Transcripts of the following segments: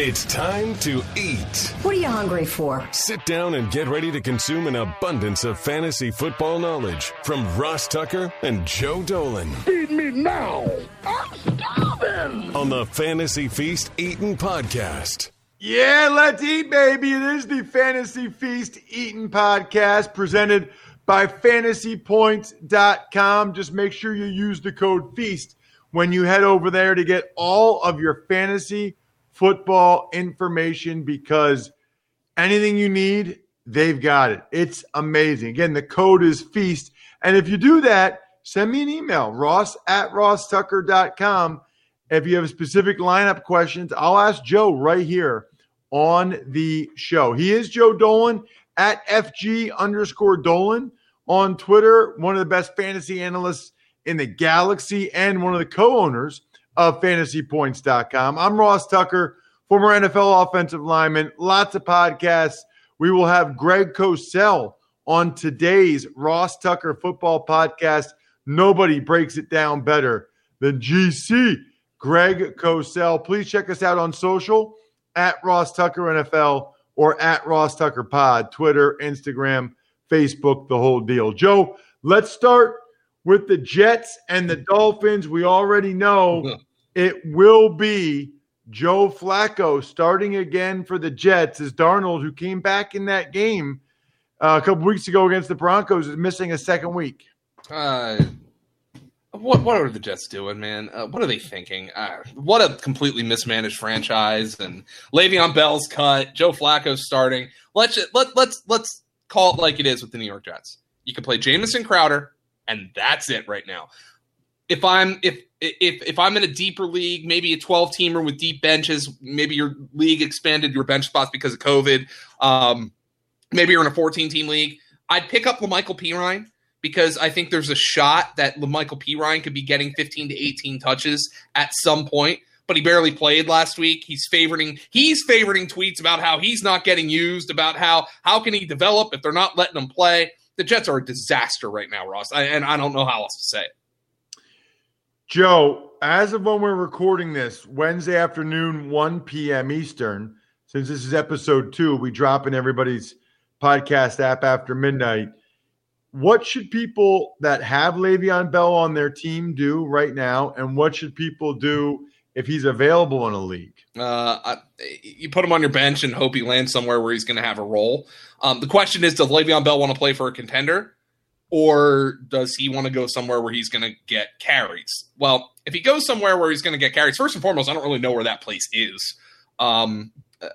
It's time to eat. What are you hungry for? Sit down and get ready to consume an abundance of fantasy football knowledge from Ross Tucker and Joe Dolan. Feed me now. I'm starving. On the Fantasy Feast Eating Podcast. Yeah, let's eat, baby. It is the Fantasy Feast Eating Podcast presented by fantasypoints.com. Just make sure you use the code FEAST when you head over there to get all of your fantasy football information because anything you need, they've got it. It's amazing. Again, the code is FEAST. And if you do that, send me an email, ross at rosstucker.com. If you have specific lineup questions, I'll ask Joe right here on the show. He is Joe Dolan at FG underscore Dolan on Twitter, one of the best fantasy analysts in the galaxy and one of the co owners of fantasypoints.com. I'm Ross Tucker, former NFL offensive lineman, lots of podcasts. We will have Greg Cosell on today's Ross Tucker football podcast. Nobody breaks it down better than GC Greg Cosell. Please check us out on social at Ross Tucker NFL or at Ross Tucker Pod, Twitter, Instagram, Facebook, the whole deal. Joe, let's start with the Jets and the Dolphins. We already know it will be Joe Flacco starting again for the Jets as Darnold, who came back in that game uh, a couple weeks ago against the Broncos, is missing a second week. Uh, what what are the Jets doing, man? Uh, what are they thinking? Uh, what a completely mismanaged franchise. And Le'Veon Bell's cut. Joe Flacco's starting. Let's let let's let's call it like it is with the New York Jets. You can play Jamison Crowder, and that's it right now. If I'm if if if I'm in a deeper league, maybe a 12 teamer with deep benches, maybe your league expanded your bench spots because of COVID. Um, maybe you're in a 14 team league. I'd pick up La'Mical Perine because I think there's a shot that La'Mical Perine could be getting 15 to 18 touches at some point. But he barely played last week. He's favoriting he's favoriting tweets about how he's not getting used, about how how can he develop if they're not letting him play. The Jets are a disaster right now, Ross, I, and I don't know how else to say it. Joe, as of when we're recording this, Wednesday afternoon, 1 p.m. Eastern, since this is episode two, we drop in everybody's podcast app after midnight. What should people that have Le'Veon Bell on their team do right now? And what should people do if he's available in a league? Uh, you put him on your bench and hope he lands somewhere where he's going to have a role. Um, the question is, does Le'Veon Bell want to play for a contender? Or does he want to go somewhere where he's going to get carries? Well, if he goes somewhere where he's going to get carries, first and foremost, I don't really know where that place is. Um, uh,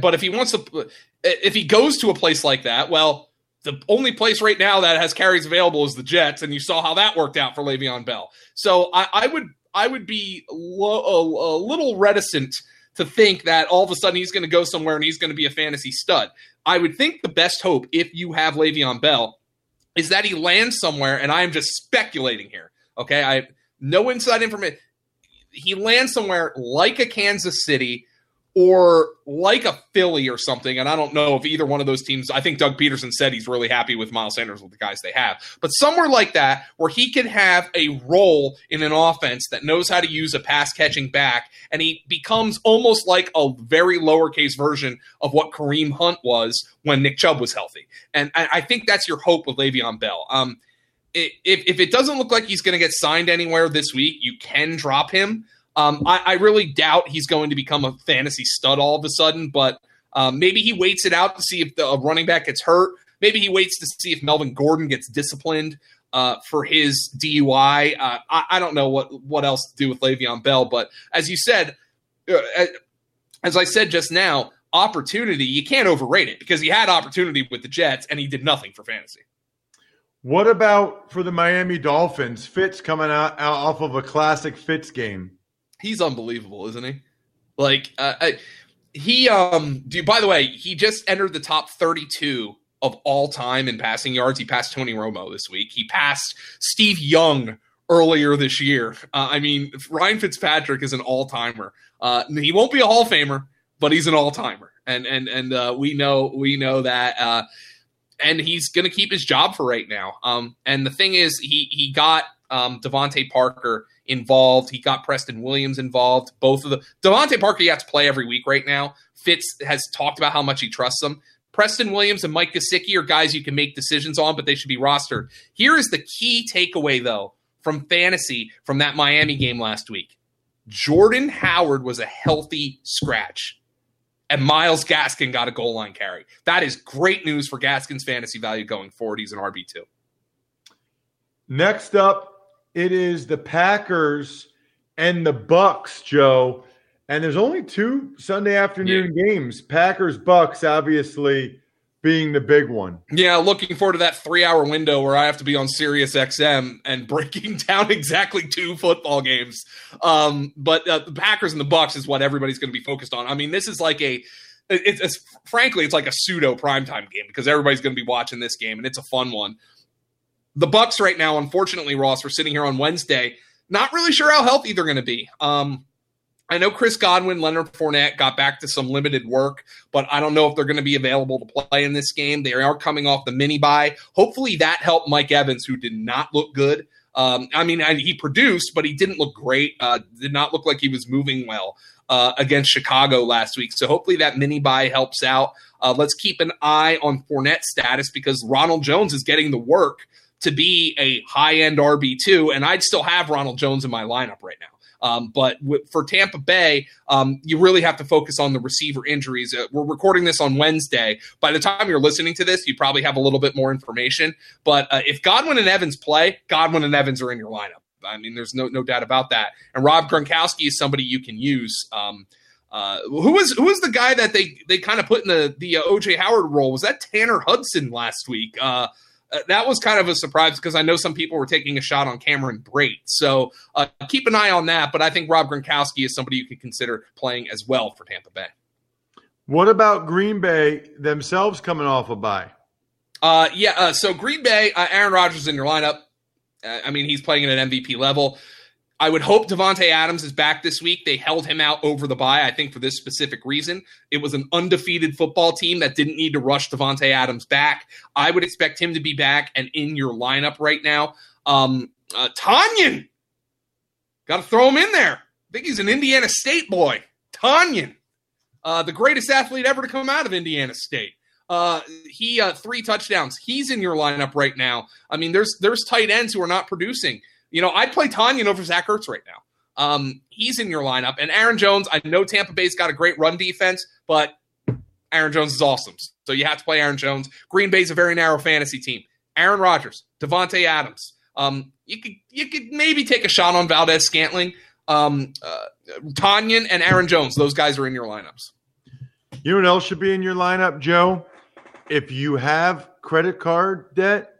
but if he wants to, if he goes to a place like that, well, the only place right now that has carries available is the Jets, and you saw how that worked out for Le'Veon Bell. So I, I would, I would be lo- a, a little reticent to think that all of a sudden he's going to go somewhere and he's going to be a fantasy stud. I would think the best hope, if you have Le'Veon Bell, is that he lands somewhere, and I am just speculating here. Okay, I have no inside information. He lands somewhere like a Kansas City or like a Philly or something. And I don't know if either one of those teams, I think Doug Pederson said he's really happy with Miles Sanders with the guys they have. But somewhere like that, where he can have a role in an offense that knows how to use a pass catching back, and he becomes almost like a very lowercase version of what Kareem Hunt was when Nick Chubb was healthy. And I think that's your hope with Le'Veon Bell. Um, if, if it doesn't look like he's going to get signed anywhere this week, you can drop him. Um, I, I, really doubt he's going to become a fantasy stud all of a sudden, but um, maybe he waits it out to see if the running back gets hurt. Maybe he waits to see if Melvin Gordon gets disciplined uh, for his DUI. Uh, I, I, don't know what what else to do with Le'Veon Bell, but as you said, uh, as I said just now, opportunity you can't overrate it because he had opportunity with the Jets and he did nothing for fantasy. What about for the Miami Dolphins? Fitz coming out, out off of a classic Fitz game he's unbelievable, isn't he? Like, uh, I, he um. Do by the way, he just entered the top thirty-two of all time in passing yards. He passed Tony Romo this week. He passed Steve Young earlier this year. Uh, I mean, Ryan Fitzpatrick is an all-timer. Uh, he won't be a Hall of Famer, but he's an all-timer, and and and uh, we know we know that. Uh, and he's going to keep his job for right now. Um, and the thing is, he he got um, DeVante Parker involved. He got Preston Williams involved. Both of the DeVante Parker, you have to play every week right now. Fitz has talked about how much he trusts them. Preston Williams and Mike Gesicki are guys you can make decisions on, but they should be rostered. Here is the key takeaway, though, from fantasy from that Miami game last week. Jordan Howard was a healthy scratch, and Myles Gaskin got a goal line carry. That is great news for Gaskin's fantasy value going forward. He's an RB2. Next up, it is the Packers and the Bucks, Joe. And there's only two Sunday afternoon yeah. games. Packers Bucks obviously being the big one. Yeah, looking forward to that 3-hour window where I have to be on Sirius XM and breaking down exactly two football games. Um, but uh, the Packers and the Bucks is what everybody's going to be focused on. I mean, this is like a it's, it's frankly it's like a pseudo primetime game because everybody's going to be watching this game and it's a fun one. The Bucks right now, unfortunately, Ross, we're sitting here on Wednesday, not really sure how healthy they're going to be. Um, I know Chris Godwin, Leonard Fournette got back to some limited work, but I don't know if they're going to be available to play in this game. They are coming off the mini bye. Hopefully that helped Mike Evans, who did not look good. Um, I mean, he produced, but he didn't look great. Uh, did not look like he was moving well uh, against Chicago last week. So hopefully that mini bye helps out. Uh, let's keep an eye on Fournette's status because Ronald Jones is getting the work to be a high end RB2, and I'd still have Ronald Jones in my lineup right now. Um, but w- for Tampa Bay, um, you really have to focus on the receiver injuries. Uh, we're recording this on Wednesday. By the time you're listening to this, you probably have a little bit more information. But uh, if Godwin and Evans play, Godwin and Evans are in your lineup. I mean, there's no no doubt about that. And Rob Gronkowski is somebody you can use. Um, uh, who was who was the guy that they they kind of put in the the uh, OJ Howard role? Was that Tanner Hudson last week? Uh, uh, that was kind of a surprise because I know some people were taking a shot on Cameron Brate. So uh, keep an eye on that. But I think Rob Gronkowski is somebody you could consider playing as well for Tampa Bay. What about Green Bay themselves coming off a bye? Uh, yeah. Uh, so Green Bay, uh, Aaron Rodgers in your lineup. Uh, I mean, he's playing at an MVP level. I would hope Davante Adams is back this week. They held him out over the bye, I think, for this specific reason. It was an undefeated football team that didn't need to rush Davante Adams back. I would expect him to be back and in your lineup right now. Um, uh, Tonyan, got to throw him in there. I think he's an Indiana State boy. Tonyan, uh, the greatest athlete ever to come out of Indiana State. Uh, he uh, three touchdowns. He's in your lineup right now. I mean, there's there's tight ends who are not producing. You know, I'd play Tonyan over Zach Ertz right now. Um, he's in your lineup. And Aaron Jones, I know Tampa Bay's got a great run defense, but Aaron Jones is awesome. So you have to play Aaron Jones. Green Bay's a very narrow fantasy team. Aaron Rodgers, Davante Adams. Um, you could you could maybe take a shot on Valdes-Scantling, Um, uh, Tonyan and Aaron Jones, those guys are in your lineups. You know what else should be in your lineup, Joe? If you have credit card debt,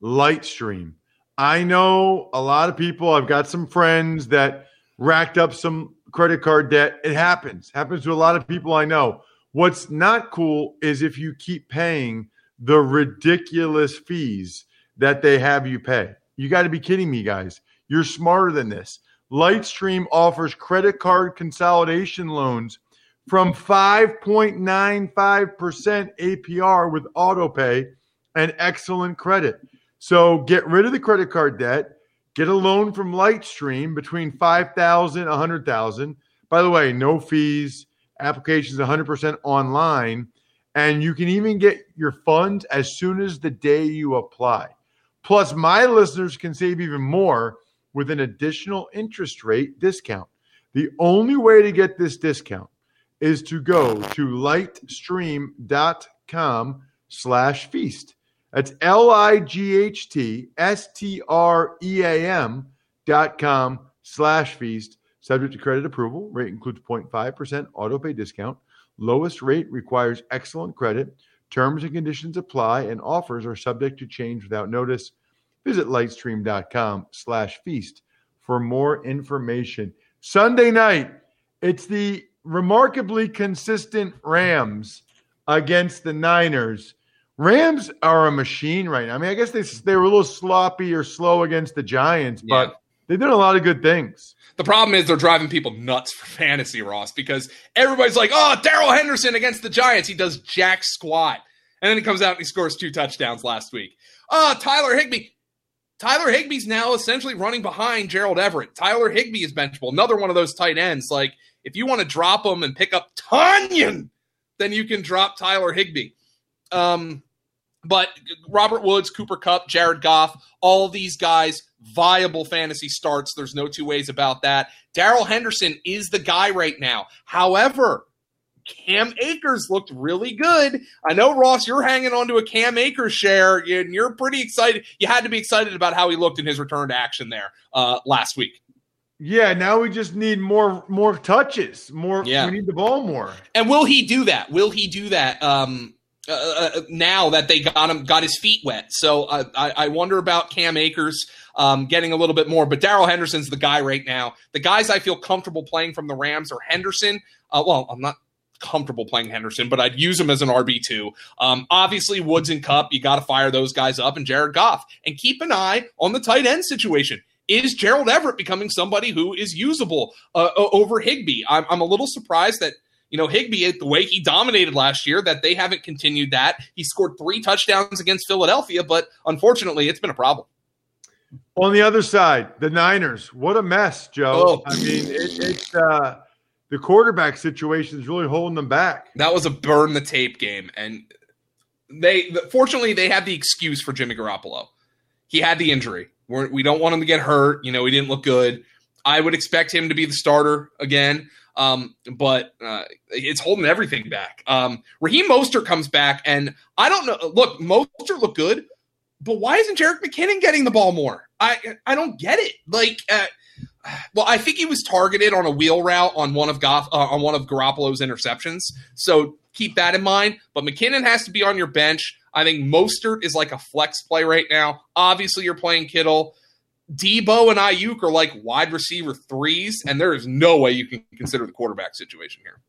Lightstream. I know a lot of people. I've got some friends that racked up some credit card debt. It happens. Happens to a lot of people I know. What's not cool is if you keep paying the ridiculous fees that they have you pay. You got to be kidding me, guys. You're smarter than this. Lightstream offers credit card consolidation loans from 5.95% APR with autopay and excellent credit. So get rid of the credit card debt, get a loan from Lightstream between 5,000 100,000. By the way, no fees, applications 100% online, and you can even get your funds as soon as the day you apply. Plus, my listeners can save even more with an additional interest rate discount. The only way to get this discount is to go to lightstream.com slash feast. That's L I G H T S T R E A M dot com slash feast. Subject to credit approval. Rate includes 0.5% auto pay discount. Lowest rate requires excellent credit. Terms and conditions apply, and offers are subject to change without notice. Visit lightstream.com slash feast for more information. Sunday night, it's the remarkably consistent Rams against the Niners. Rams are a machine right now. I mean, I guess they they were a little sloppy or slow against the Giants, but yeah. they did a lot of good things. The problem is they're driving people nuts for fantasy, Ross, because everybody's like, "Oh, Darrell Henderson against the Giants, he does jack squat," and then he comes out and he scores two touchdowns last week. Oh, Tyler Higbee. Tyler Higbee's now essentially running behind Gerald Everett. Tyler Higbee is benchable. Another one of those tight ends. Like, if you want to drop him and pick up Tonyan, then you can drop Tyler Higbee. Um, but Robert Woods, Cooper Kupp, Jared Goff, all these guys, viable fantasy starts. There's no two ways about that. Darrell Henderson is the guy right now. However, Cam Akers looked really good. I know, Ross, you're hanging on to a Cam Akers share, and you're pretty excited. You had to be excited about how he looked in his return to action there uh, last week. Yeah, now we just need more more touches. More, yeah. we need the ball more. And will he do that? Will he do that? Um, uh, uh, now that they got him, got his feet wet. So uh, I, I wonder about Cam Akers um, getting a little bit more. But Darrell Henderson's the guy right now. The guys I feel comfortable playing from the Rams are Henderson. Uh, well, I'm not comfortable playing Henderson, but I'd use him as an RB two. Um, obviously, Woods and Kupp, you got to fire those guys up, and Jared Goff, and keep an eye on the tight end situation. Is Gerald Everett becoming somebody who is usable uh, over Higbee? I'm, I'm a little surprised that you know, Higbee, the way he dominated last year, that they haven't continued that. He scored three touchdowns against Philadelphia, but unfortunately, it's been a problem. On the other side, the Niners, what a mess, Joe. Oh. I mean, it, it's uh, the quarterback situation is really holding them back. That was a burn the tape game, and they fortunately they had the excuse for Jimmy Garoppolo. He had the injury. We're, we do not want him to get hurt. You know, he didn't look good. I would expect him to be the starter again. Um, but uh, it's holding everything back. Um, Raheem Mostert comes back, and I don't know. Look, Mostert looked good, but why isn't Jerick McKinnon getting the ball more? I I don't get it. Like, uh, well, I think he was targeted on a wheel route on one of Goff uh, on one of Garoppolo's interceptions, so keep that in mind. But McKinnon has to be on your bench. I think Mostert is like a flex play right now. Obviously, you're playing Kittle. Deebo and Aiyuk are like wide receiver threes, and there is no way you can consider the quarterback situation here.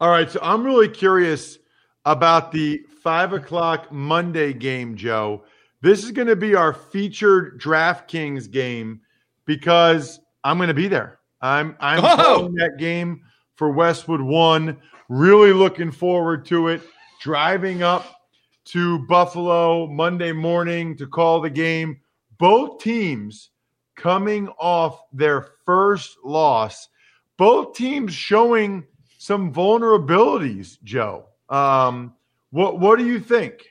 All right, so I'm really curious about the five o'clock Monday game, Joe. This is going to be our featured DraftKings game because I'm going to be there. I'm I'm oh. that game for Westwood One. Really looking forward to it. Driving up to Buffalo Monday morning to call the game both teams coming off their first loss, both teams showing some vulnerabilities, Joe. Um, what what do you think?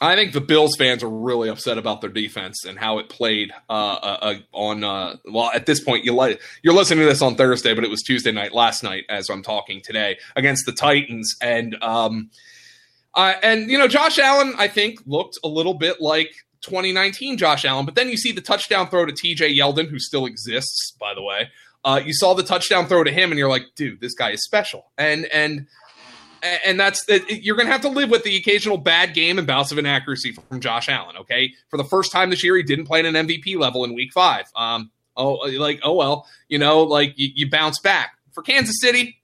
I think the Bills fans are really upset about their defense and how it played uh, uh, uh on. Uh, well, at this point, you li- you're listening to this on Thursday, but it was Tuesday night, last night, as I'm talking today against the Titans, and um, and you know, Josh Allen, I think looked a little bit like 2019 Josh Allen. But then you see the touchdown throw to TJ Yeldon, who still exists, by the way. Uh, you saw the touchdown throw to him, and you're like, dude, this guy is special. And and and that's you're going to have to live with the occasional bad game and bouts of inaccuracy from Josh Allen. Okay, for the first time this year, he didn't play at an MVP level in Week Five. Um, oh, like oh well, you know, like you, you bounce back for Kansas City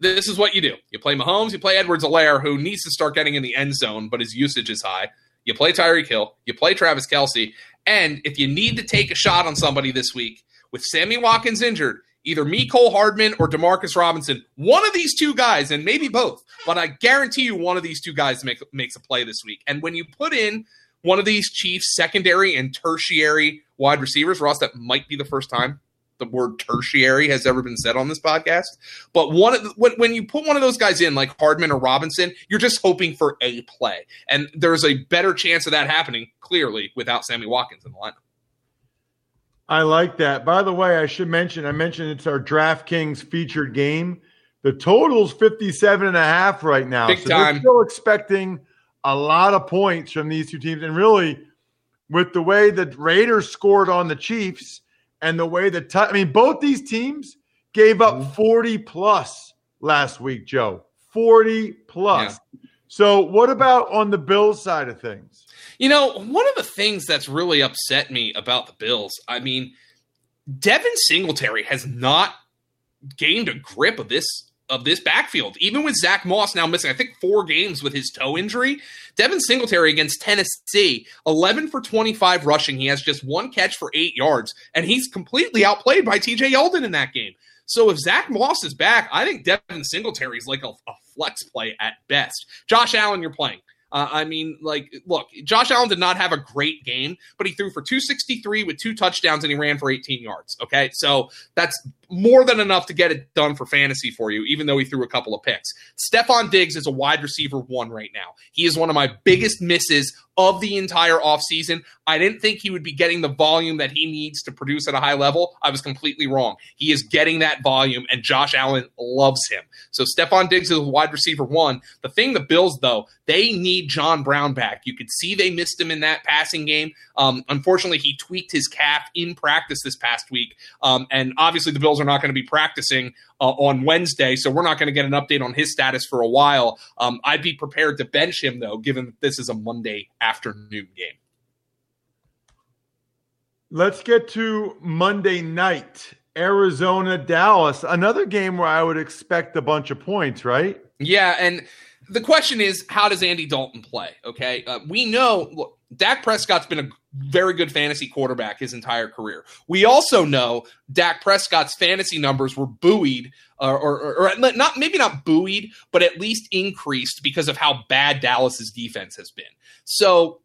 this is what you do. You play Mahomes, you play Edwards-Helaire, who needs to start getting in the end zone, but his usage is high. You play Tyreek Hill, you play Travis Kelce, and if you need to take a shot on somebody this week with Sammy Watkins injured, either Mecole Hardman or Demarcus Robinson, one of these two guys, and maybe both, but I guarantee you one of these two guys make, makes a play this week. And when you put in one of these Chiefs secondary and tertiary wide receivers, Ross, that might be the first time the word tertiary has ever been said on this podcast. But one of the, when, when you put one of those guys in, like Hardman or Robinson, you're just hoping for a play, and there's a better chance of that happening clearly without Sammy Watkins in the lineup. I like that. By the way, I should mention, I mentioned it's our DraftKings featured game. The total's 57 and a half right now. Big so time. still expecting a lot of points from these two teams. And really, with the way the Raiders scored on the Chiefs, and the way that I mean, both these teams gave up mm-hmm. 40 plus last week, Joe. 40 plus. Yeah. So, what about on the Bills side of things? You know, one of the things that's really upset me about the Bills, I mean, Devin Singletary has not gained a grip of this of this backfield. Even with Zach Moss now missing, I think, four games with his toe injury, Devin Singletary against Tennessee, 11 for 25 rushing. He has just one catch for eight yards, and he's completely outplayed by TJ Yeldon in that game. So if Zach Moss is back, I think Devin Singletary is like a, a flex play at best. Josh Allen, you're playing. Uh, I mean, like, look, Josh Allen did not have a great game, but he threw for 263 with two touchdowns and he ran for 18 yards. Okay. So that's more than enough to get it done for fantasy for you, even though he threw a couple of picks. Stefon Diggs is a wide receiver one right now. He is one of my biggest misses of the entire offseason. I didn't think he would be getting the volume that he needs to produce at a high level. I was completely wrong. He is getting that volume, and Josh Allen loves him. So Stefon Diggs is a wide receiver one. The thing, the Bills, though, they need John Brown back. You could see they missed him in that passing game. Um, unfortunately, he tweaked his calf in practice this past week. Um, and obviously, the Bills are not going to be practicing uh, on Wednesday, so we're not going to get an update on his status for a while. Um, I'd be prepared to bench him, though, given that this is a Monday afternoon game. Let's get to Monday night. Arizona, Dallas, another game where I would expect a bunch of points, right? Yeah, and the question is, how does Andy Dalton play? Okay, uh, we know look, Dak Prescott's been a very good fantasy quarterback his entire career. We also know Dak Prescott's fantasy numbers were buoyed, uh, or, or, or, not maybe not buoyed, but at least increased because of how bad Dallas's defense has been. So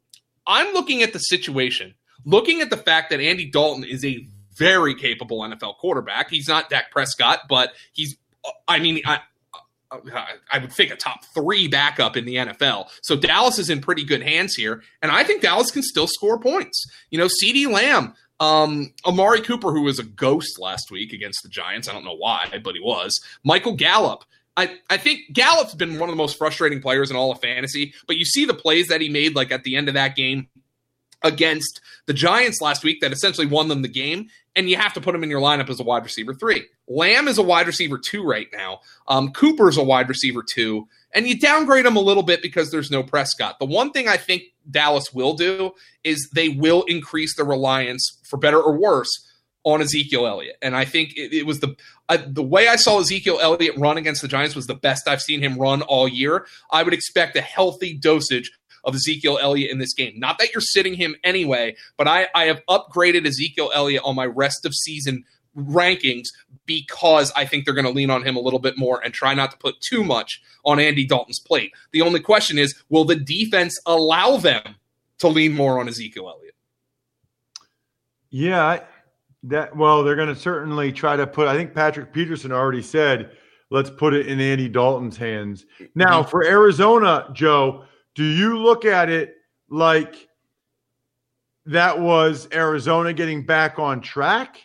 I'm looking at the situation, looking at the fact that Andy Dalton is a very capable NFL quarterback. He's not Dak Prescott, but he's. I mean, I, I would think a top three backup in the NFL. So Dallas is in pretty good hands here, and I think Dallas can still score points. You know, CeeDee Lamb, um, Amari Cooper, who was a ghost last week against the Giants. I don't know why, but he was. Michael Gallup. I, I think Gallup's been one of the most frustrating players in all of fantasy, but you see the plays that he made, like at the end of that game against the Giants last week that essentially won them the game, and you have to put him in your lineup as a wide receiver three. Lamb is a wide receiver two right now. Um, Cooper's a wide receiver two, and you downgrade him a little bit because there's no Prescott. The one thing I think Dallas will do is they will increase the reliance, for better or worse, on Ezekiel Elliott. And I think it, it was the uh, the way I saw Ezekiel Elliott run against the Giants was the best I've seen him run all year. I would expect a healthy dosage of Ezekiel Elliott in this game. Not that you're sitting him anyway, but I, I have upgraded Ezekiel Elliott on my rest of season rankings because I think they're going to lean on him a little bit more and try not to put too much on Andy Dalton's plate. The only question is will the defense allow them to lean more on Ezekiel Elliott? Yeah, that well, they're going to certainly try to put I think Patrick Peterson already said let's put it in Andy Dalton's hands. Now, mm-hmm. for Arizona, Joe, do you look at it like that was Arizona getting back on track,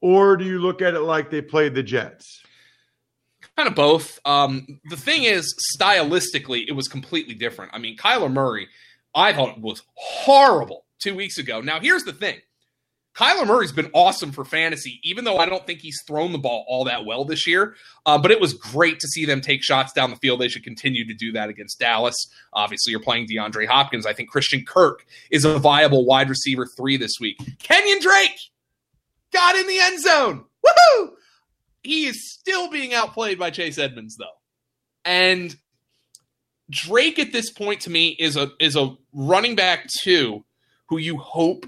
or do you look at it like they played the Jets? Kind of both. Um, the thing is, stylistically, it was completely different. I mean, Kyler Murray, I thought was horrible two weeks ago. Now, here's the thing Kyler Murray's been awesome for fantasy, even though I don't think he's thrown the ball all that well this year. Uh, but it was great to see them take shots down the field. They should continue to do that against Dallas. Obviously, you're playing DeAndre Hopkins. I think Christian Kirk is a viable wide receiver three this week. Kenyon Drake got in the end zone. Woohoo! He is still being outplayed by Chase Edmonds, though. And Drake at this point to me is a is a running back two who you hope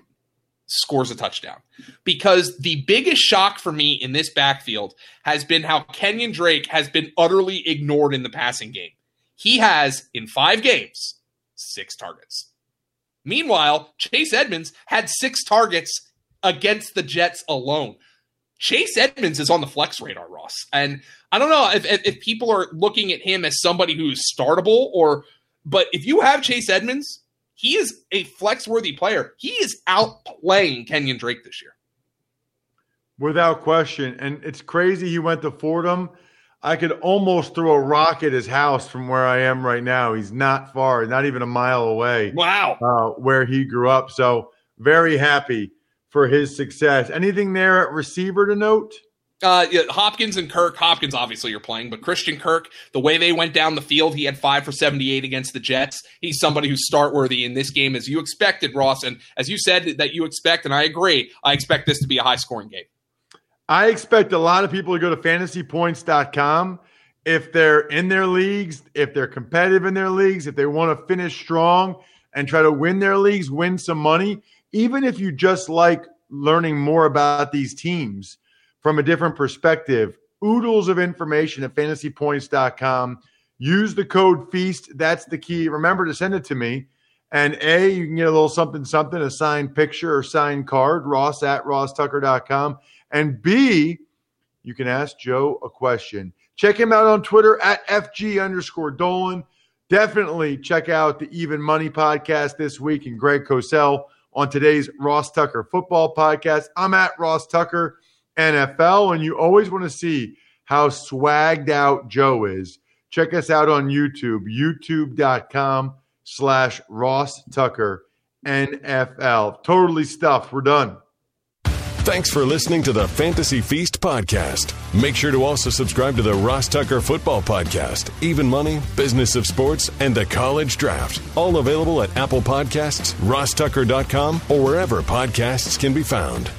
scores a touchdown. Because the biggest shock for me in this backfield has been how Kenyon Drake has been utterly ignored in the passing game. He has, in five games, six targets. Meanwhile, Chase Edmonds had six targets against the Jets alone. Chase Edmonds is on the flex radar, Ross. And I don't know if, if, if people are looking at him as somebody who's startable or, but if you have Chase Edmonds, he is a flex worthy player. He is outplaying Kenyon Drake this year. Without question. And it's crazy he went to Fordham. I could almost throw a rock at his house from where I am right now. He's not far, not even a mile away. Wow. Uh, where he grew up. So very happy for his success. Anything there at receiver to note? Uh, yeah, Hopkins and Kirk. Hopkins, obviously, you're playing, but Christian Kirk, the way they went down the field, he had five for 78 against the Jets. He's somebody who's start worthy in this game, as you expected, Ross. And as you said that you expect, and I agree, I expect this to be a high scoring game. I expect a lot of people to go to fantasypoints.com if they're in their leagues, if they're competitive in their leagues, if they want to finish strong and try to win their leagues, win some money, even if you just like learning more about these teams from a different perspective. Oodles of information at fantasypoints.com. Use the code FEAST. That's the key. Remember to send it to me. And A, you can get a little something, something, a signed picture or signed card, ross at rosstucker.com. And B, you can ask Joe a question. Check him out on Twitter at FG underscore Dolan. Definitely check out the Even Money podcast this week and Greg Cosell on today's Ross Tucker football podcast. I'm at Ross Tucker NFL, and you always want to see how swagged out Joe is. Check us out on YouTube, youtube.com slash Ross Tucker NFL. Totally stuffed. We're done. Thanks for listening to the Fantasy Feast podcast. Make sure to also subscribe to the Ross Tucker Football Podcast, Even Money, Business of Sports, and the College Draft. All available at Apple Podcasts, rosstucker.com, or wherever podcasts can be found.